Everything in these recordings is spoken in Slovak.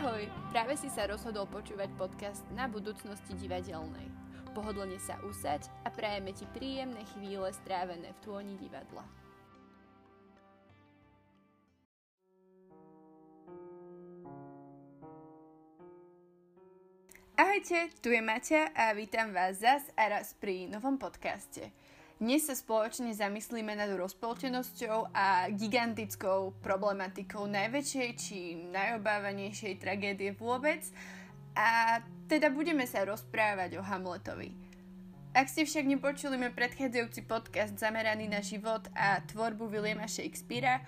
Ahoj, práve si sa rozhodol počúvať podcast na budúcnosti divadelnej. Pohodlne sa usaď a prajeme ti príjemné chvíle strávené v tôni divadla. Ahojte, tu je Maťa a vítam vás zas a raz pri novom podcaste. Dnes sa spoločne zamyslíme nad rozpoltenosťou a gigantickou problematikou najväčšej či najobávanejšej tragédie vôbec a teda budeme sa rozprávať o Hamletovi. Ak ste však nepočuli môj predchádzajúci podcast zameraný na život a tvorbu Williama Shakespearea,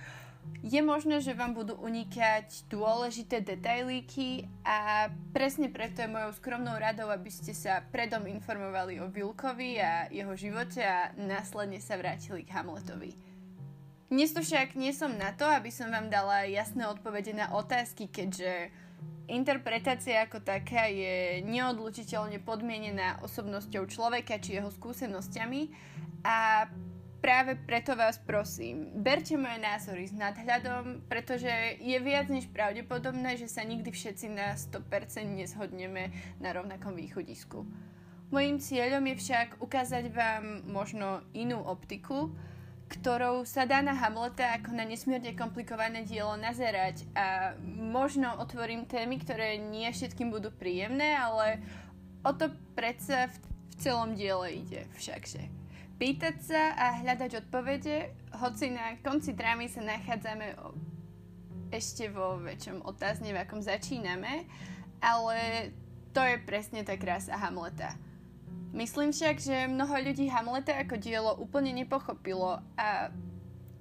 je možné, že vám budú unikať dôležité detailíky a presne preto je mojou skromnou radou, aby ste sa predom informovali o Vilkovi a jeho živote a následne sa vrátili k Hamletovi. Dnes to však nie som na to, aby som vám dala jasné odpovede na otázky, keďže interpretácia ako taká je neodlučiteľne podmienená osobnosťou človeka či jeho skúsenosťami a práve preto vás prosím, berte moje názory s nadhľadom, pretože je viac než pravdepodobné, že sa nikdy všetci na 100% nezhodneme na rovnakom východisku. Mojím cieľom je však ukázať vám možno inú optiku, ktorou sa dá na Hamleta ako na nesmierne komplikované dielo nazerať. A možno otvorím témy, ktoré nie všetkým budú príjemné, ale o to predsa v, v celom diele ide všakže pýtať sa a hľadať odpovede, hoci na konci drámy sa nachádzame ešte vo väčšom otázne, v akom začíname, ale to je presne tá krása Hamleta. Myslím však, že mnoho ľudí Hamleta ako dielo úplne nepochopilo a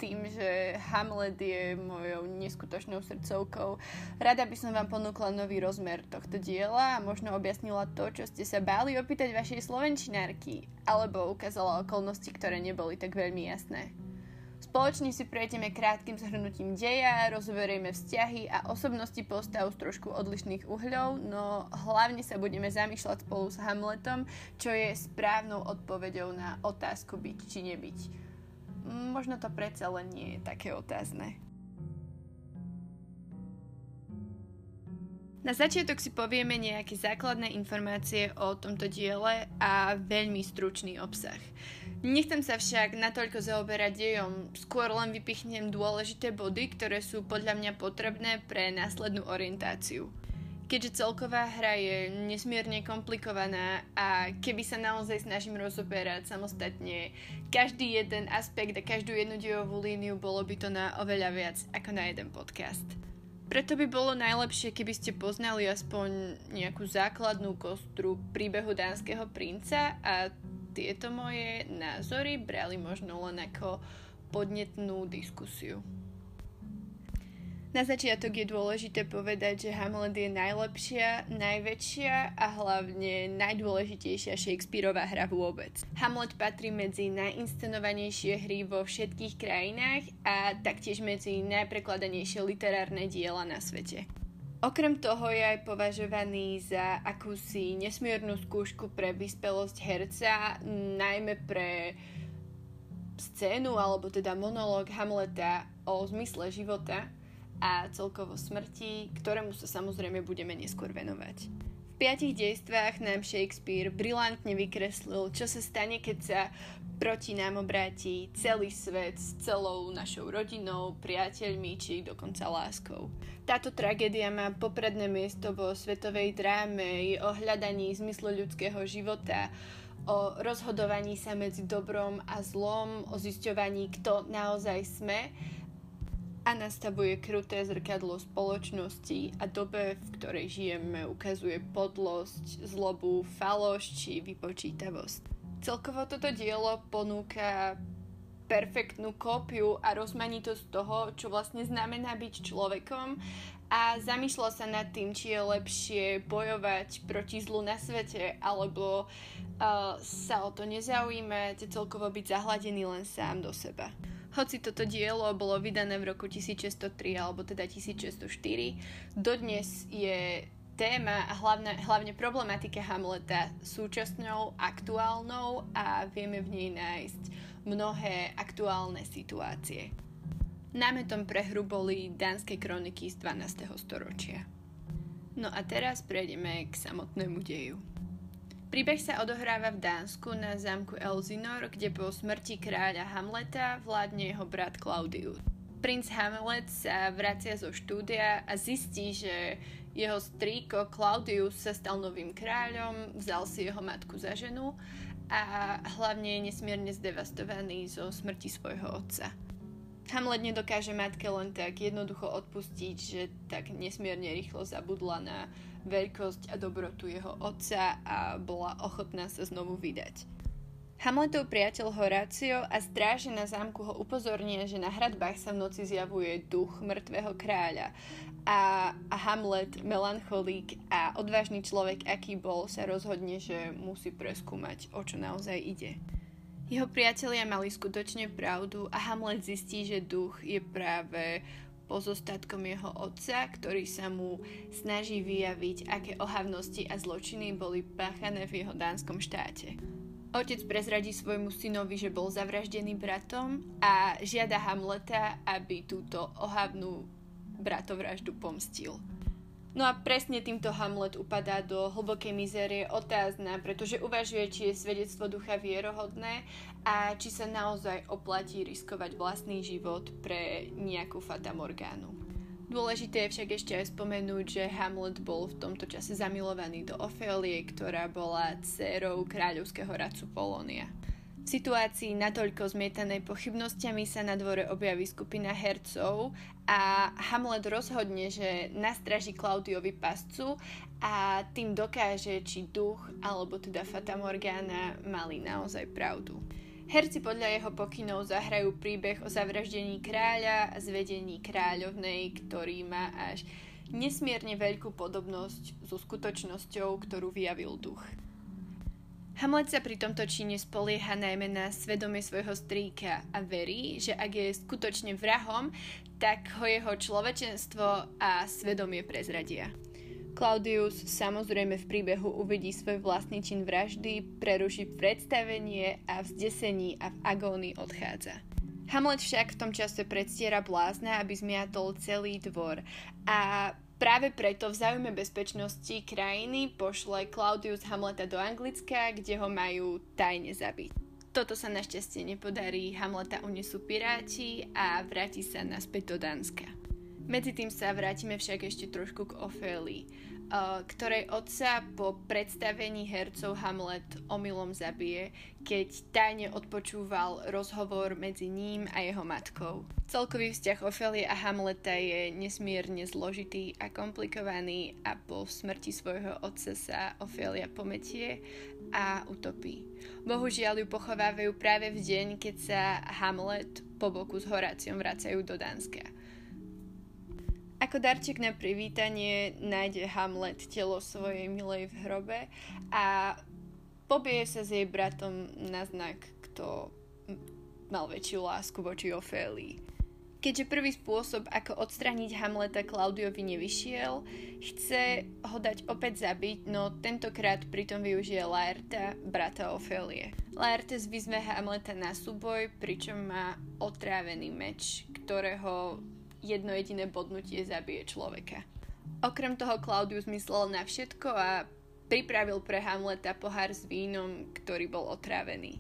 tým, že Hamlet je mojou neskutočnou srdcovkou. Rada by som vám ponúkla nový rozmer tohto diela a možno objasnila to, čo ste sa báli opýtať vašej slovenčinárky, alebo ukázala okolnosti, ktoré neboli tak veľmi jasné. Spoločne si prejdeme krátkým zhrnutím deja, rozoberieme vzťahy a osobnosti postav z trošku odlišných uhľov, no hlavne sa budeme zamýšľať spolu s Hamletom, čo je správnou odpoveďou na otázku byť či nebyť možno to predsa len nie je také otázne. Na začiatok si povieme nejaké základné informácie o tomto diele a veľmi stručný obsah. Nechcem sa však natoľko zaoberať dejom, skôr len vypichnem dôležité body, ktoré sú podľa mňa potrebné pre následnú orientáciu keďže celková hra je nesmierne komplikovaná a keby sa naozaj snažím rozoberať samostatne každý jeden aspekt a každú jednu dejovú líniu, bolo by to na oveľa viac ako na jeden podcast. Preto by bolo najlepšie, keby ste poznali aspoň nejakú základnú kostru príbehu dánskeho princa a tieto moje názory brali možno len ako podnetnú diskusiu. Na začiatok je dôležité povedať, že Hamlet je najlepšia, najväčšia a hlavne najdôležitejšia Shakespeareová hra vôbec. Hamlet patrí medzi najinscenovanejšie hry vo všetkých krajinách a taktiež medzi najprekladanejšie literárne diela na svete. Okrem toho je aj považovaný za akúsi nesmiernu skúšku pre vyspelosť herca, najmä pre scénu alebo teda monológ Hamleta o zmysle života, a celkovo smrti, ktorému sa samozrejme budeme neskôr venovať. V piatich dejstvách nám Shakespeare brilantne vykreslil, čo sa stane, keď sa proti nám obráti celý svet s celou našou rodinou, priateľmi či dokonca láskou. Táto tragédia má popredné miesto vo svetovej dráme, je o hľadaní zmyslu ľudského života, o rozhodovaní sa medzi dobrom a zlom, o zisťovaní, kto naozaj sme a nastavuje kruté zrkadlo spoločnosti a dobe, v ktorej žijeme, ukazuje podlosť, zlobu, faloš či vypočítavosť. Celkovo toto dielo ponúka perfektnú kópiu a rozmanitosť toho, čo vlastne znamená byť človekom a zamýšľa sa nad tým, či je lepšie bojovať proti zlu na svete alebo uh, sa o to nezaujímať, celkovo byť zahladený len sám do seba. Hoci toto dielo bolo vydané v roku 1603 alebo teda 1604, dodnes je téma a hlavne, hlavne problematika Hamleta súčasnou, aktuálnou a vieme v nej nájsť mnohé aktuálne situácie. Námetom pre hru boli dánske kroniky z 12. storočia. No a teraz prejdeme k samotnému deju. Príbeh sa odohráva v Dánsku na zámku Elzinor, kde po smrti kráľa Hamleta vládne jeho brat Claudius. Princ Hamlet sa vracia zo štúdia a zistí, že jeho strýko Claudius sa stal novým kráľom, vzal si jeho matku za ženu a hlavne je nesmierne zdevastovaný zo smrti svojho otca. Hamlet nedokáže matke len tak jednoducho odpustiť, že tak nesmierne rýchlo zabudla na veľkosť a dobrotu jeho otca a bola ochotná sa znovu vydať. Hamletov priateľ Horácio a stráže na zámku ho upozornia, že na hradbách sa v noci zjavuje duch mŕtvého kráľa a, Hamlet, melancholík a odvážny človek, aký bol, sa rozhodne, že musí preskúmať, o čo naozaj ide. Jeho priatelia mali skutočne pravdu a Hamlet zistí, že duch je práve pozostatkom jeho otca, ktorý sa mu snaží vyjaviť, aké ohavnosti a zločiny boli páchané v jeho dánskom štáte. Otec prezradí svojmu synovi, že bol zavraždený bratom a žiada Hamleta, aby túto ohavnú bratovraždu pomstil. No a presne týmto Hamlet upadá do hlbokej mizérie otázna, pretože uvažuje, či je svedectvo ducha vierohodné a či sa naozaj oplatí riskovať vlastný život pre nejakú fatamorgánu. Dôležité je však ešte aj spomenúť, že Hamlet bol v tomto čase zamilovaný do Ofélie, ktorá bola dcérou kráľovského radcu Polónia. V situácii natoľko zmietanej pochybnosťami sa na dvore objaví skupina hercov a Hamlet rozhodne, že nastraží Klaudiovi pascu a tým dokáže, či duch alebo teda Fata Morgana mali naozaj pravdu. Herci podľa jeho pokynov zahrajú príbeh o zavraždení kráľa a zvedení kráľovnej, ktorý má až nesmierne veľkú podobnosť so skutočnosťou, ktorú vyjavil duch. Hamlet sa pri tomto čine spolieha najmä na svedomie svojho strýka a verí, že ak je skutočne vrahom, tak ho jeho človečenstvo a svedomie prezradia. Claudius samozrejme v príbehu uvidí svoj vlastný čin vraždy, preruší predstavenie a v zdesení a v agónii odchádza. Hamlet však v tom čase predstiera blázna, aby zmiatol celý dvor a Práve preto v záujme bezpečnosti krajiny pošle Claudius Hamleta do Anglicka, kde ho majú tajne zabiť. Toto sa našťastie nepodarí, Hamleta unesú piráti a vráti sa naspäť do Dánska. Medzi tým sa vrátime však ešte trošku k Ofélii. Eh, ktorej otca po predstavení hercov Hamlet omylom zabije, keď tajne odpočúval rozhovor medzi ním a jeho matkou. Celkový vzťah Ofélie a Hamleta je nesmierne zložitý a komplikovaný a po smrti svojho otca sa Ofélia pometie a utopí. Bohužiaľ ju pochovávajú práve v deň, keď sa Hamlet po boku s Horáciom vracajú do Dánska. Ako darček na privítanie nájde Hamlet telo svojej milej v hrobe a pobije sa s jej bratom na znak, kto mal väčšiu lásku voči Ofélii. Keďže prvý spôsob, ako odstrániť Hamleta Klaudiovi nevyšiel, chce ho dať opäť zabiť, no tentokrát pritom využije Laerta, brata Ofélie. Laertes vyzve Hamleta na súboj, pričom má otrávený meč, ktorého jedno jediné bodnutie zabije človeka. Okrem toho Claudius myslel na všetko a pripravil pre Hamleta pohár s vínom, ktorý bol otrávený.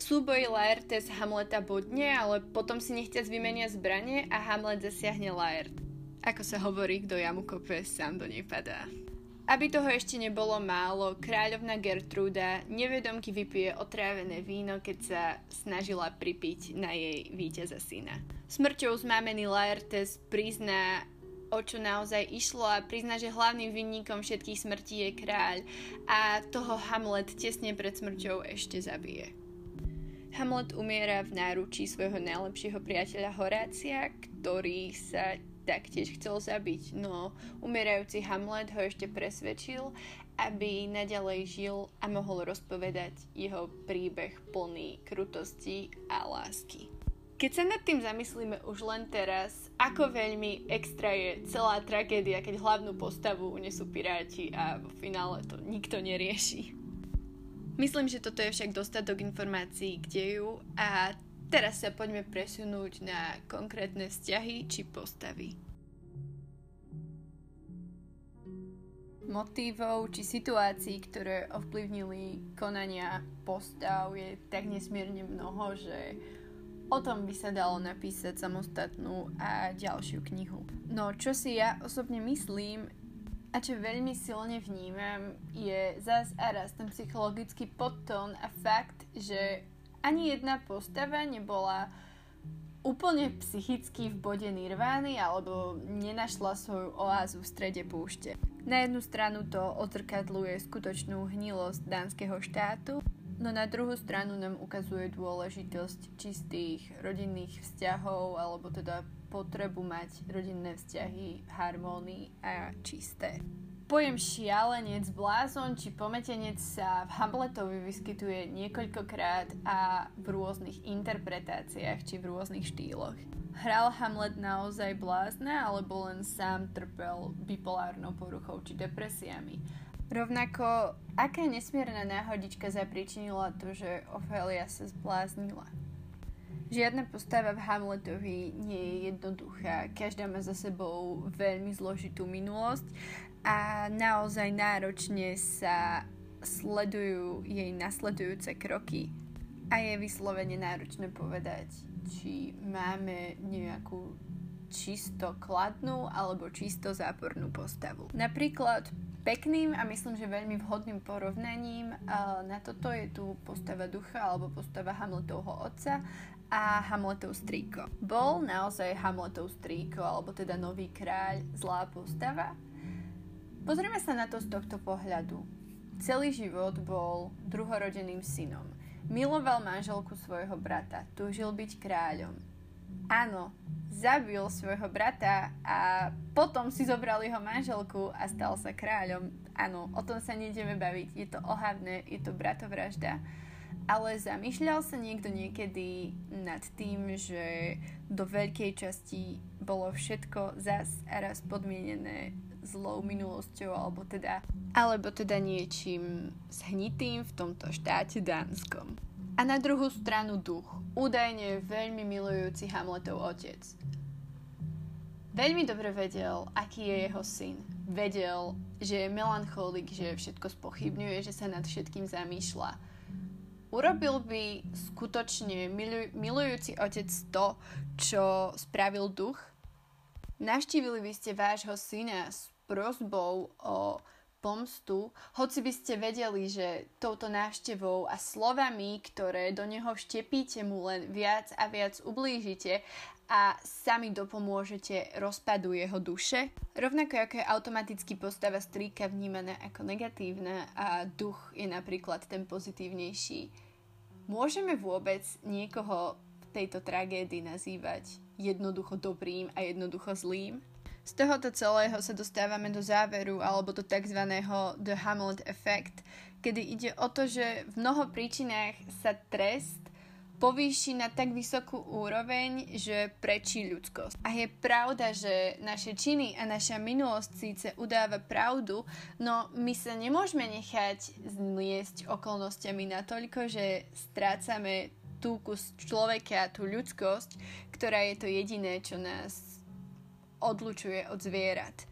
V súboji Laertes Hamleta bodne, ale potom si nechťac vymenia zbranie a Hamlet zasiahne Laert. Ako sa hovorí, kto jamu kope, sám do nej padá. Aby toho ešte nebolo málo, kráľovna Gertruda nevedomky vypije otrávené víno, keď sa snažila pripiť na jej víťaza syna. Smrťou zmámený Laertes prizná, o čo naozaj išlo a prizná, že hlavným vinníkom všetkých smrtí je kráľ a toho Hamlet tesne pred smrťou ešte zabije. Hamlet umiera v náručí svojho najlepšieho priateľa Horácia, ktorý sa taktiež chcel zabiť, no umierajúci Hamlet ho ešte presvedčil, aby naďalej žil a mohol rozpovedať jeho príbeh plný krutosti a lásky. Keď sa nad tým zamyslíme už len teraz, ako veľmi extra je celá tragédia, keď hlavnú postavu unesú piráti a v finále to nikto nerieši. Myslím, že toto je však dostatok informácií k deju a Teraz sa poďme presunúť na konkrétne vzťahy či postavy. motívov či situácií, ktoré ovplyvnili konania postav je tak nesmierne mnoho, že o tom by sa dalo napísať samostatnú a ďalšiu knihu. No čo si ja osobne myslím a čo veľmi silne vnímam je zás a raz ten psychologický podtón a fakt, že ani jedna postava nebola úplne psychicky v bode nirvány alebo nenašla svoju oázu v strede púšte. Na jednu stranu to odzrkadluje skutočnú hnilosť dánskeho štátu, no na druhú stranu nám ukazuje dôležitosť čistých rodinných vzťahov alebo teda potrebu mať rodinné vzťahy v harmónii a čisté. Pojem šialenec, blázon či pometenec sa v Hamletovi vyskytuje niekoľkokrát a v rôznych interpretáciách či v rôznych štýloch. Hral Hamlet naozaj blázna alebo len sám trpel bipolárnou poruchou či depresiami? Rovnako, aká nesmierna náhodička zapričinila to, že Ophelia sa zbláznila? Žiadna postava v Hamletovi nie je jednoduchá. Každá má za sebou veľmi zložitú minulosť a naozaj náročne sa sledujú jej nasledujúce kroky a je vyslovene náročné povedať, či máme nejakú čisto kladnú alebo čisto zápornú postavu. Napríklad pekným a myslím, že veľmi vhodným porovnaním na toto je tu postava ducha alebo postava Hamletovho otca a Hamletov strýko. Bol naozaj Hamletov strýko alebo teda nový kráľ zlá postava, Pozrieme sa na to z tohto pohľadu. Celý život bol druhorodeným synom. Miloval manželku svojho brata, túžil byť kráľom. Áno, zabil svojho brata a potom si zobral jeho manželku a stal sa kráľom. Áno, o tom sa nejdeme baviť. Je to ohavné, je to bratovražda. Ale zamýšľal sa niekto niekedy nad tým, že do veľkej časti bolo všetko zas a raz podmienené zlou minulosťou alebo teda, alebo teda niečím zhnitým v tomto štáte Dánskom. A na druhú stranu duch, údajne veľmi milujúci Hamletov otec. Veľmi dobre vedel, aký je jeho syn. Vedel, že je melancholik, že všetko spochybňuje, že sa nad všetkým zamýšľa. Urobil by skutočne milujúci otec to, čo spravil duch? Navštívili by ste vášho syna s prozbou o pomstu, hoci by ste vedeli, že touto návštevou a slovami, ktoré do neho vštepíte, mu len viac a viac ublížite a sami dopomôžete rozpadu jeho duše. Rovnako ako je automaticky postava strýka vnímaná ako negatívna a duch je napríklad ten pozitívnejší. Môžeme vôbec niekoho v tejto tragédii nazývať jednoducho dobrým a jednoducho zlým. Z tohoto celého sa dostávame do záveru alebo do tzv. The Hamlet Effect, kedy ide o to, že v mnoho príčinách sa trest povýši na tak vysokú úroveň, že prečí ľudskosť. A je pravda, že naše činy a naša minulosť síce udáva pravdu, no my sa nemôžeme nechať zniesť okolnostiami natoľko, že strácame tú kus človeka, tú ľudskosť, ktorá je to jediné, čo nás odlučuje od zvierat.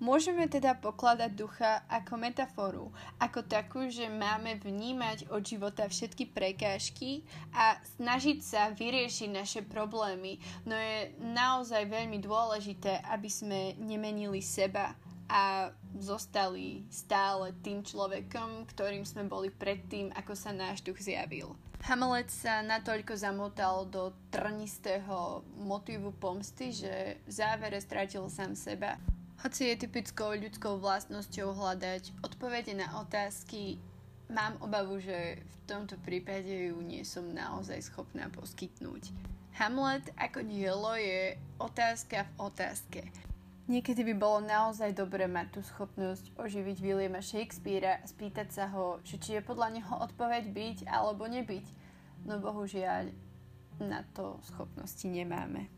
Môžeme teda pokladať ducha ako metaforu, ako takú, že máme vnímať od života všetky prekážky a snažiť sa vyriešiť naše problémy, no je naozaj veľmi dôležité, aby sme nemenili seba a zostali stále tým človekom, ktorým sme boli predtým, ako sa náš duch zjavil. Hamlet sa natoľko zamotal do trnistého motívu pomsty, že v závere stratil sám seba. Hoci je typickou ľudskou vlastnosťou hľadať odpovede na otázky, mám obavu, že v tomto prípade ju nie som naozaj schopná poskytnúť. Hamlet ako dielo je otázka v otázke. Niekedy by bolo naozaj dobré mať tú schopnosť oživiť Williama Shakespearea a spýtať sa ho, že či je podľa neho odpoveď byť alebo nebyť. No bohužiaľ na to schopnosti nemáme.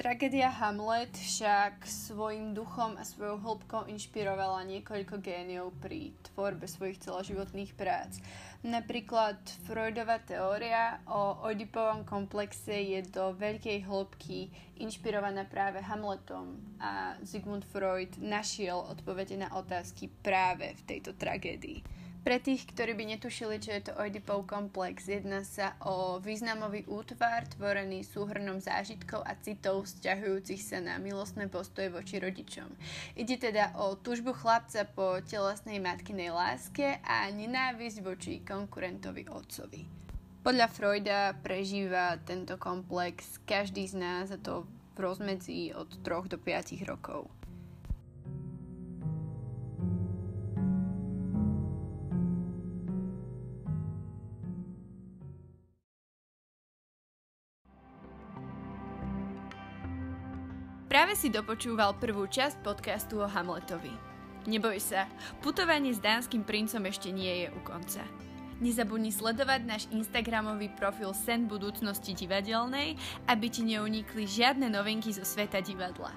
Tragédia Hamlet však svojim duchom a svojou hĺbkou inšpirovala niekoľko géniov pri tvorbe svojich celoživotných prác. Napríklad Freudová teória o Oedipovom komplexe je do veľkej hĺbky inšpirovaná práve Hamletom a Sigmund Freud našiel odpovede na otázky práve v tejto tragédii. Pre tých, ktorí by netušili, čo je to Oedipov komplex, jedná sa o významový útvar tvorený súhrnom zážitkov a citov vzťahujúcich sa na milostné postoje voči rodičom. Ide teda o tužbu chlapca po telesnej matkinej láske a nenávisť voči konkurentovi otcovi. Podľa Freuda prežíva tento komplex každý z nás a to v rozmedzi od 3 do 5 rokov. Práve si dopočúval prvú časť podcastu o Hamletovi. Neboj sa, putovanie s dánskym princom ešte nie je u konca. Nezabudni sledovať náš Instagramový profil Sen budúcnosti divadelnej, aby ti neunikli žiadne novinky zo sveta divadla.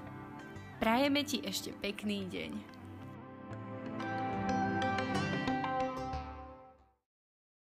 Prajeme ti ešte pekný deň.